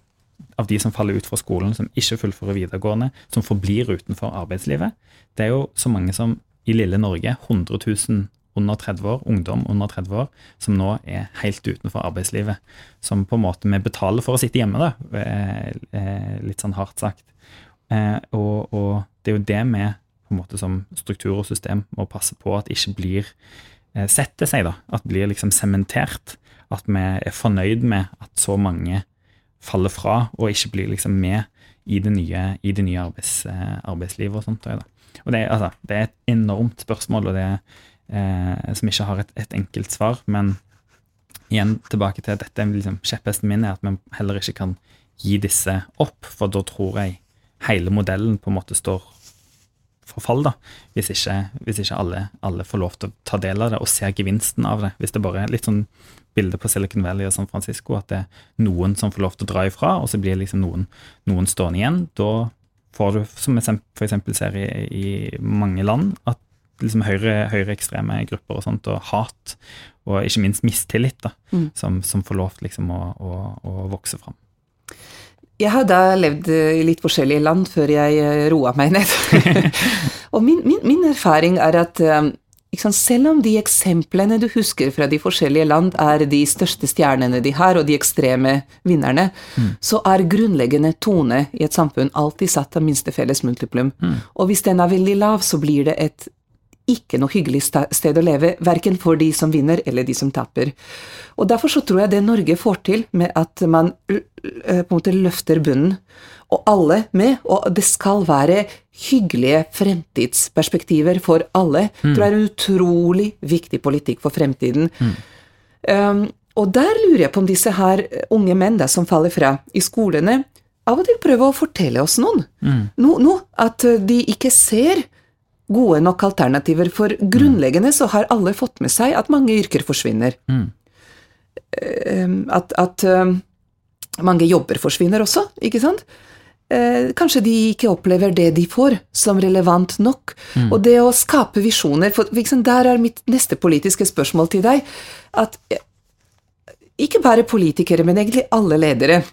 av de som faller ut fra skolen, som ikke fullfører videregående, som forblir utenfor arbeidslivet. Det er jo så mange som i lille Norge, 100 000 under 30 år, ungdom under 30 år, som nå er helt utenfor arbeidslivet. Som på en måte vi betaler for å sitte hjemme, da, eh, eh, litt sånn hardt sagt. Eh, og, og det er jo det vi på en måte som struktur og system må passe på at ikke blir setter seg, da. At blir liksom sementert. At vi er fornøyd med at så mange faller fra og ikke blir liksom med i det nye, i det nye arbeids, arbeidslivet og sånt. Da. Og det, altså, det er et enormt spørsmål, og det er eh, som ikke har et, et, enkelt svar. Men igjen tilbake til at dette liksom, kjepphesten min er at vi heller ikke kan gi disse opp, for da tror jeg hele modellen på en måte står for fall, da, hvis ikke, hvis ikke alle, alle, får lov til å ta del av det og ser gevinsten av det. Hvis det bare er litt sånn bilde på Silicon Valley og San Francisco, at det er noen som får lov til å dra ifra, og så blir liksom noen, noen stående igjen. Da får du, som vi f.eks. ser i, i mange land, at liksom høyre, høyreekstreme grupper og sånt, og hat, og ikke minst mistillit, da, mm. som, som, får lov liksom å, å, å vokse fram. Jeg har da levd i litt forskjellige land før jeg eh, roa meg ned. og min, min, min, erfaring er at sant, selv om de eksemplene du husker fra de forskjellige land, er de største stjernene de har, og de ekstreme vinnerne, mm. så er grunnleggende tone i et samfunn alltid satt av minste felles multiplum. Mm. Og hvis den er veldig lav, så blir det et ikke noe hyggelig sted å leve, verken for de som vinner eller de som taper. Og Derfor så tror jeg det Norge får til, med at man på en måte løfter bunnen, og alle med, og det skal være hyggelige fremtidsperspektiver for alle, mm. tror jeg er en utrolig viktig politikk for fremtiden. Mm. Um, og der lurer jeg på om disse her unge menn da, som faller fra i skolene, av og til prøver å fortelle oss noen. Mm. No, no, at de ikke ser gode nok alternativer. For grunnleggende så har alle fått med seg at mange yrker forsvinner. Mm. Ehm, at, at ehm, mange jobber forsvinner også, ikke sant? Eh, kanskje de ikke opplever det de får, som relevant nok. Mm. Og det å skape visjoner for liksom, Der er mitt neste politiske spørsmål til deg. At eh, ikke bare politikere, men egentlig alle ledere,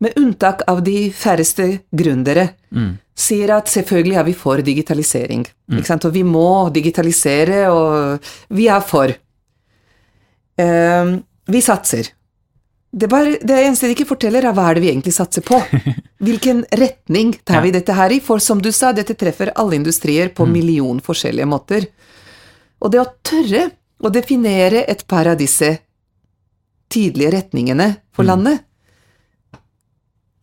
med unntak av de færreste gründere, mm sier at selvfølgelig er vi for digitalisering. Mm. Og vi må digitalisere, og vi er for. Um, vi satser. det, bare, det eneste de ikke forteller, er hva er det vi egentlig satser på. Hvilken retning tar vi dette her i? For som du sa, dette treffer alle industrier på million forskjellige måter. Og det å tørre å definere et par av disse tidlige retningene for landet,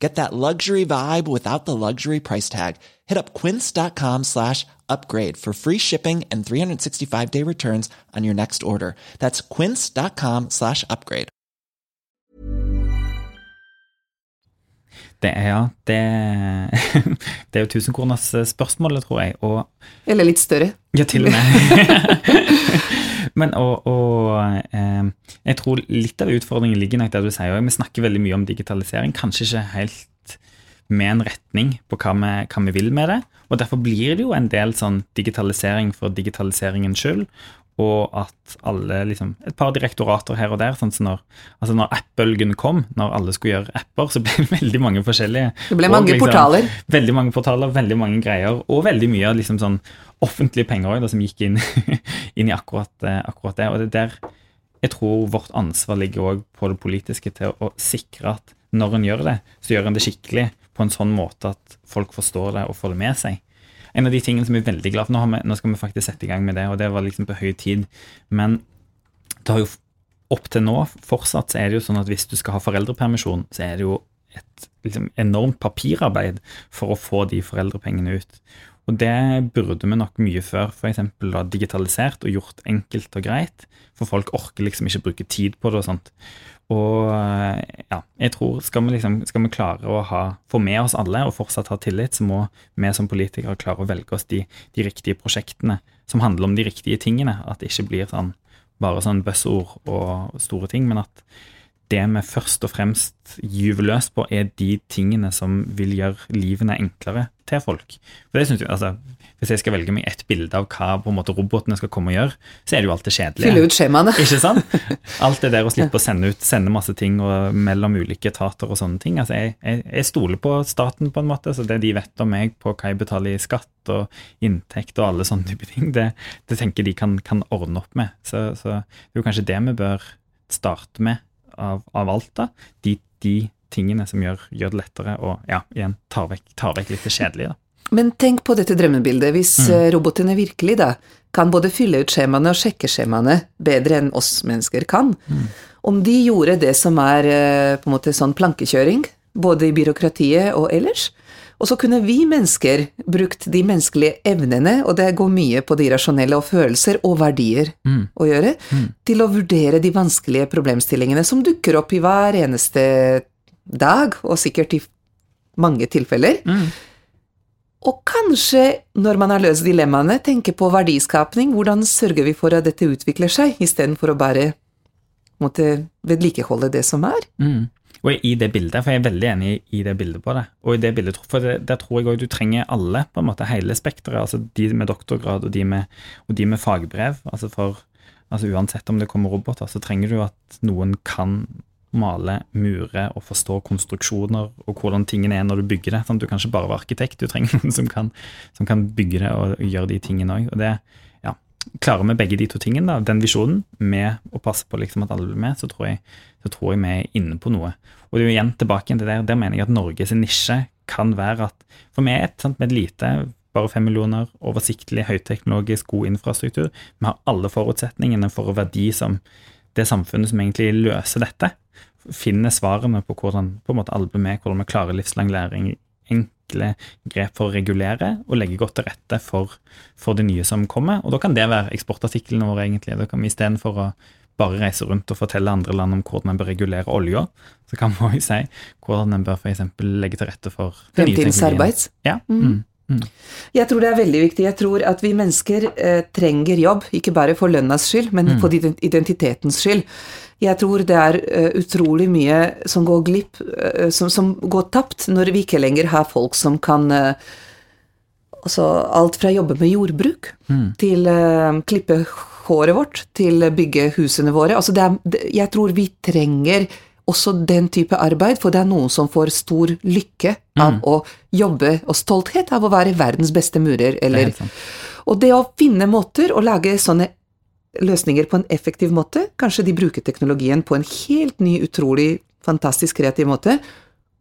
Get that luxury vibe without the luxury price tag. Hit up quince.com slash upgrade for free shipping and 365 day returns on your next order. That's quince.com slash upgrade. Det er ja, det, det er jo tusenkronersspørsmålet, tror jeg. Og Eller litt større. Ja, til og med. Men og, og eh, jeg tror litt av utfordringen ligger nok der du sier, vi snakker veldig mye om digitalisering, kanskje ikke helt med en retning på hva vi, hva vi vil med det. Og derfor blir det jo en del sånn digitalisering for digitaliseringens skyld, og at alle liksom, Et par direktorater her og der. sånn som når, altså når app-bølgen kom, når alle skulle gjøre apper, så ble det veldig mange forskjellige Det ble og mange portaler. Veldig mange portaler, veldig mange greier, og veldig mye av liksom sånn offentlige penger også, da, som gikk inn, inn i akkurat, eh, akkurat det. Og det er der jeg tror vårt ansvar ligger òg på det politiske til å sikre at når en gjør det, så gjør en det skikkelig på en sånn måte at folk forstår det og får det med seg. En av de tingene som vi er veldig glad for, nå, vi, nå skal vi faktisk sette i gang med det, og det var liksom på høy tid, men det har jo opp til nå fortsatt så er det jo sånn at hvis du skal ha foreldrepermisjon, så er det jo et liksom, enormt papirarbeid for å få de foreldrepengene ut. Og det burde vi nok mye før f.eks. digitalisert og gjort enkelt og greit, for folk orker liksom ikke bruke tid på det og sånt. Og ja, jeg tror skal vi, liksom, skal vi klare å ha, få med oss alle og fortsatt ha tillit, så må vi som politikere klare å velge oss de, de riktige prosjektene som handler om de riktige tingene. At det ikke blir sånn, bare sånn buzzord og store ting, men at det vi først og fremst gyver løs på, er de tingene som vil gjøre livene enklere til folk. For det synes jeg, altså, Hvis jeg skal velge meg ett bilde av hva på en måte robotene skal komme og gjøre, så er det jo alt det kjedelige. Fylle ut skjemaene. Ikke sant? Alt det der å slippe å sende ut, sende masse ting og mellom ulike etater og sånne ting. Altså, jeg, jeg, jeg stoler på staten på en måte, så det de vet om meg på hva jeg betaler i skatt og inntekt og alle sånne type ting, det, det tenker de kan, kan ordne opp med. Så, så det er jo kanskje det vi bør starte med av, av alt, da. De, de tingene som gjør, gjør, det lettere og ja, igjen tar vekk, tar vekk litt det kjedelige. da. Men tenk på dette drømmebildet. Hvis mm. robotene virkelig da kan både fylle ut skjemaene og sjekke skjemaene bedre enn oss mennesker kan, mm. om de gjorde det som er på en måte sånn plankekjøring, både i byråkratiet og ellers, og så kunne vi mennesker brukt de menneskelige evnene, og det går mye på de rasjonelle og følelser og verdier mm. å gjøre, mm. til å vurdere de vanskelige problemstillingene som dukker opp i hver eneste dag, og sikkert i mange tilfeller. Mm. Og kanskje, når man har løst dilemmaene, tenke på verdiskapning. Hvordan sørger vi for at dette utvikler seg, istedenfor å bare måtte vedlikeholde det som er? Mm. Og i det bildet, for jeg er veldig enig i det bildet på det, og i det bildet, for det, der tror jeg òg du trenger alle, på en måte, hele spekteret. Altså de med doktorgrad og de med, og de med fagbrev. altså for altså Uansett om det kommer roboter, så trenger du at noen kan male, mure og forstå konstruksjoner og hvordan tingene er når du bygger det. Sånn, du kan ikke bare være arkitekt, du trenger noen som kan, som kan bygge det og gjøre de tingene òg. Og det, ja, klarer vi begge de to tingene, da, den visjonen, med å passe på liksom at alle blir med, så tror, jeg, så tror jeg vi er inne på noe. Og det er jo igjen tilbake til der, der mener jeg at Norges nisje kan være at For vi er et, sant, med lite bare fem millioner, oversiktlig, høyteknologisk, god infrastruktur. Vi har alle forutsetningene for å være de som det samfunnet som egentlig løser dette finner svarene på hvordan på en måte alle blir med, hvordan vi klarer livslang læring, enkle grep for å regulere og legge godt til rette for, for det nye som kommer. Og da kan det være eksportartiklene våre, egentlig. Da kan vi istedenfor å bare reise rundt og fortelle andre land om hvordan en bør regulere olja, så kan man jo si hvordan en bør f.eks. legge til rette for Fremtidens arbeid. Ja. Mm. Mm. Jeg tror det er veldig viktig. Jeg tror at vi mennesker eh, trenger jobb, ikke bare for lønnas skyld, men Mm. for identitetens skyld. Jeg tror det er uh, utrolig mye som går glipp, uh, som, som, går tapt, når vi ikke lenger har folk som kan uh, Altså alt fra jobbe med jordbruk mm. til klippe håret vårt, til bygge husene våre. Altså det er, jeg tror vi trenger også den type arbeid, for det er noen som får stor lykke av mm. å jobbe, og stolthet av å være verdens beste murer, eller det Og det å finne måter å lage sånne løsninger på en effektiv måte. Kanskje de bruker teknologien på en helt ny, utrolig fantastisk kreativ måte.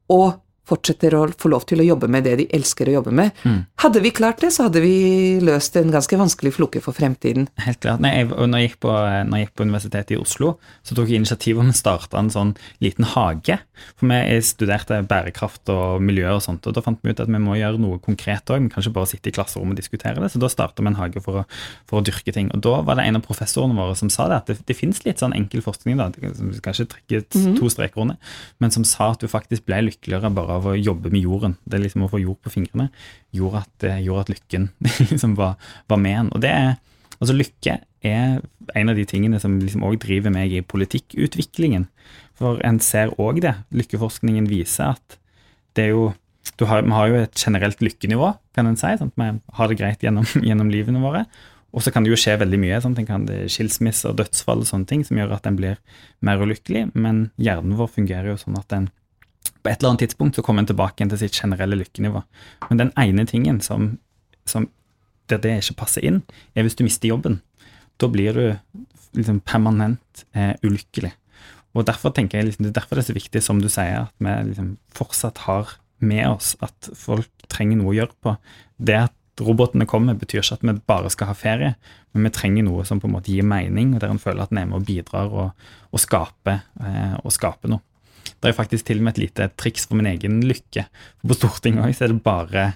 Og fortsetter å få lov til å jobbe med det de elsker å jobbe med. Mm. Hadde vi klart det, så hadde vi løst en ganske vanskelig floke for fremtiden. Helt klart. Når jeg, når jeg, gikk, på, når jeg gikk, på, Universitetet i Oslo, så tok jeg initiativ om å starte en sånn liten hage. For vi studerte bærekraft og miljø og sånt, og da fant vi ut at vi må gjøre noe konkret òg. Vi kan ikke bare sitte i klasserommet og diskutere det. Så da starta vi en hage for å, for å, dyrke ting. Og da var det en av professorene våre som sa det, at det, det finnes litt sånn enkel forskning, da, vi skal ikke trekke -hmm. to streker under, men som sa at du faktisk ble lykkeligere bare av å jobbe med jorden. Det er liksom å få jord på fingrene gjorde at, eh, gjorde at lykken liksom var, var, med en. Og det er, altså lykke er en av de tingene som liksom også driver meg i politikkutviklingen. For en ser òg det. Lykkeforskningen viser at det er jo har, Vi har jo et generelt lykkenivå, kan en si. Sant? Vi har det greit gjennom, gjennom livene våre. Og så kan det jo skje veldig mye. Sant? Kan det skilsmisser, dødsfall og sånne ting som gjør at en blir mer ulykkelig. Men hjernen vår fungerer jo sånn at en på et eller annet tidspunkt så kommer en tilbake til sitt generelle lykkenivå. Men den ene tingen som, som der det ikke passer inn, er hvis du mister jobben. Da blir du liksom permanent eh, ulykkelig. Og derfor tenker jeg liksom, Det er derfor det så viktig, som du sier, at vi liksom fortsatt har med oss at folk trenger noe å gjøre på. Det at robotene kommer, betyr ikke at vi bare skal ha ferie, men vi trenger noe som på en måte gir mening, og der en føler at en er med og bidrar og, og, skaper, eh, skape noe. Det er faktisk til og med et lite triks for min egen lykke. For på Stortinget også, er det bare,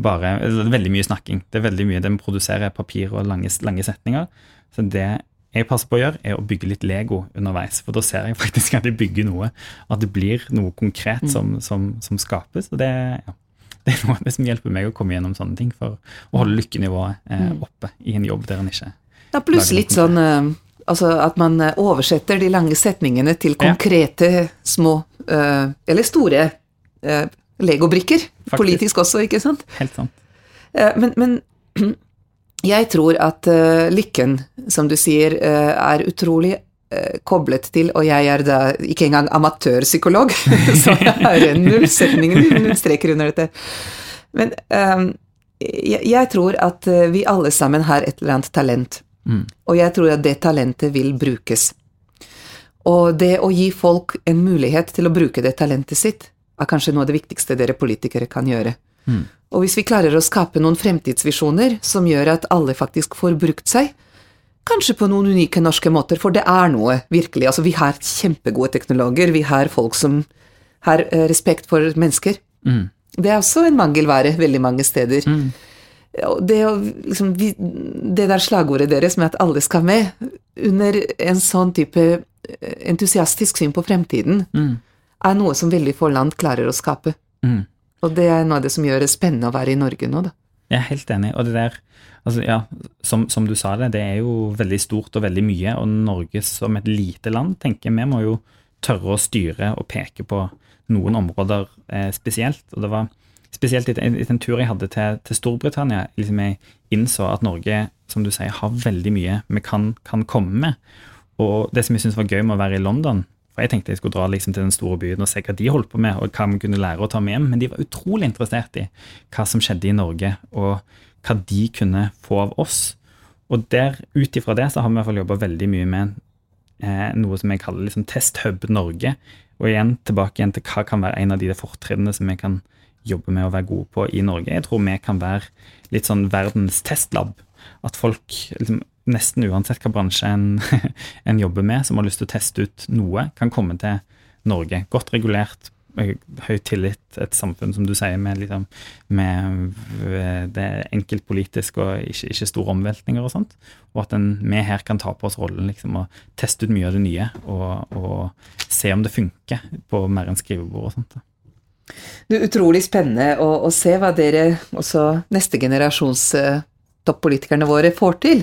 bare det er veldig mye snakking. Det er veldig mye det vi produserer papir og lange, lange setninger. Så det jeg passer på å gjøre, er å bygge litt Lego underveis. For da ser jeg faktisk at jeg bygger noe. At det blir noe konkret mm. som, som, som skapes. Og det, ja, det, er noe av det som hjelper meg å komme gjennom sånne ting. For å holde lykkenivået eh, mm. oppe i en jobb der en ikke Ja, pluss litt sånn uh, Altså at man eh, oversetter de lange setningene til konkrete ja. små uh, eller store uh, legobrikker. Politisk også, ikke sant? Helt sant. Uh, men, men, jeg tror at lykken, som du sier, er utrolig koblet til, og jeg er da ikke engang amatørpsykolog, så jeg har null setninger, null streker under dette. Men jeg, jeg tror at vi alle sammen har et eller annet talent. Mm. Og jeg tror at det talentet vil brukes. Og det å gi folk en mulighet til å bruke det talentet sitt, er kanskje noe av det viktigste dere politikere kan gjøre. Mm. Og hvis vi klarer å skape noen fremtidsvisjoner som gjør at alle faktisk får brukt seg, kanskje på noen unike norske måter, for det er noe, virkelig. Altså, vi har kjempegode teknologer, vi har folk som har eh, respekt for mennesker. Mm. Det er også en mangelvare veldig mange steder. Mm det, liksom, det, der slagordet deres med at alle skal med, under en sånn type eh, entusiastisk syn på fremtiden, mm. er noe som veldig få land klarer å skape. Mm. Og det er noe av det som gjør det spennende å være i Norge nå, da. Jeg er helt enig. Og det der, altså ja, som, som, du sa det, det er jo veldig stort og veldig mye. Og Norge som et lite land, tenker vi må jo tørre å styre og peke på noen områder eh, spesielt. Og det var spesielt etter en tur jeg hadde til, til Storbritannia, liksom jeg innså at Norge, som du sier, har veldig mye vi kan, kan komme med. Og det som jeg syntes var gøy med å være i London for Jeg tenkte jeg skulle dra liksom til den store byen og se hva de holdt på med, og hva vi kunne lære å ta med hjem, men de var utrolig interessert i hva som skjedde i Norge, og hva de kunne få av oss. Og der, ut ifra det så har vi i hvert fall jobba veldig mye med eh, noe som jeg kaller liksom Testhub Norge. Og igjen tilbake igjen til hva kan være en av de fortrinnene som vi kan jobber med å være gode på i Norge. Jeg tror vi kan være litt sånn verdens testlab. At folk, liksom, nesten uansett hva bransje en, en, jobber med, som har lyst til å teste ut noe, kan komme til Norge. Godt regulert, høy tillit, et samfunn som du sier, med, liksom, med det enkelt politisk og ikke, ikke, store omveltninger og sånt. Og at en, vi her kan ta på oss rollen liksom, og teste ut mye av det nye og, og se om det funker på mer enn skrivebord og sånt. Da. Det er utrolig spennende å, å se hva dere, også neste generasjons uh, toppolitikerne våre, får til.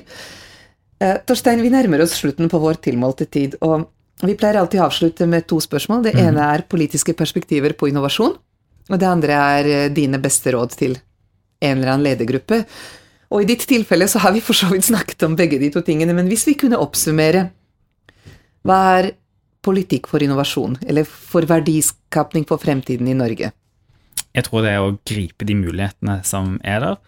Eh, Torstein, vi nærmer oss slutten på vår tilmålte tid, og Vi pleier alltid å avslutte med to spørsmål. Det ene er politiske perspektiver på innovasjon. Og det andre er eh, dine beste råd til en eller annen ledergruppe. Og i ditt tilfelle så har vi for så vidt snakket om begge de to tingene, men hvis vi kunne oppsummere hva er politikk for innovasjon, eller for verdiskapning for fremtiden i Norge? Jeg tror det er å gripe de mulighetene som er der,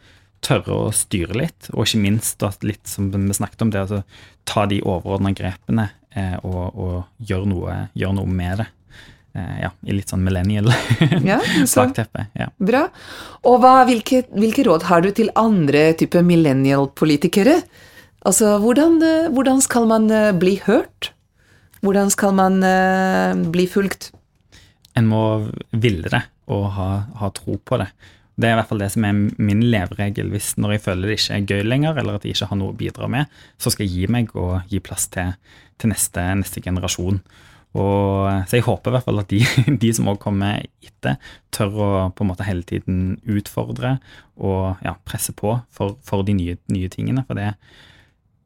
tørre å styre litt, og ikke minst at litt som vi snakket om, det å altså, ta de overordna grepene eh, og, og gjøre noe, gjør noe med det. Eh, ja, i litt sånn millennial Ja, så- bakteppe. Ja. Bra. Og hva, hvilke, hvilke råd har du til andre type millennial-politikere? Altså, hvordan, eh, hvordan skal man eh, bli hørt? Hvordan skal man eh, bli fulgt? En må ville det og ha, ha tro på det. Det er i hvert fall det som er min leveregel. Hvis når jeg føler det ikke er gøy lenger, eller at jeg ikke har noe å bidra med, så skal jeg gi meg og gi plass til, til neste, neste generasjon. Og, så jeg håper i hvert fall at de, de som òg kommer etter, tør å på en måte hele tiden utfordre og ja, presse på for, for de nye, nye tingene. For det,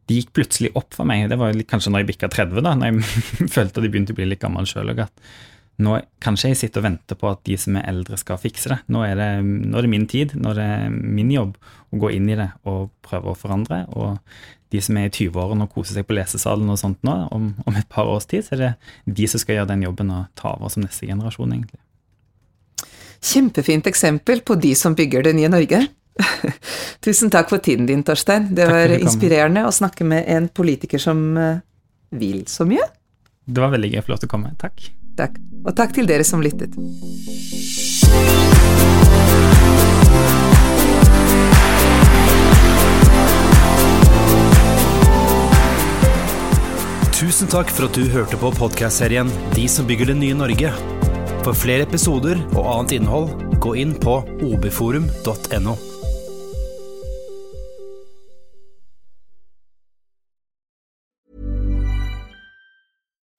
det gikk plutselig opp for meg. Det var kanskje når jeg bikka 30, da, når jeg følte at jeg begynte å bli litt gammel sjøl. Nå kanskje jeg sitter og venter på at de som er eldre skal fikse det. Nå er det, nå er det min tid, nå er det min jobb å gå inn i det og prøve å forandre. Og de som er i 20-årene og koser seg på lesesalen og sånt nå, om, om et par års tid, så er det de som skal gjøre den jobben og ta over som neste generasjon, egentlig. Kjempefint eksempel på de som bygger det nye Norge. Tusen takk for tiden din, Torstein. Det Takk var inspirerende å snakke med en politiker som eh, vil så mye. Det var veldig gøy å få lov til å komme. Takk. Takk. Og takk til dere som lyttet. Tusen takk for at du hørte på podkastserien De som bygger det nye Norge. For flere episoder og annet innhold, gå inn på obforum.no.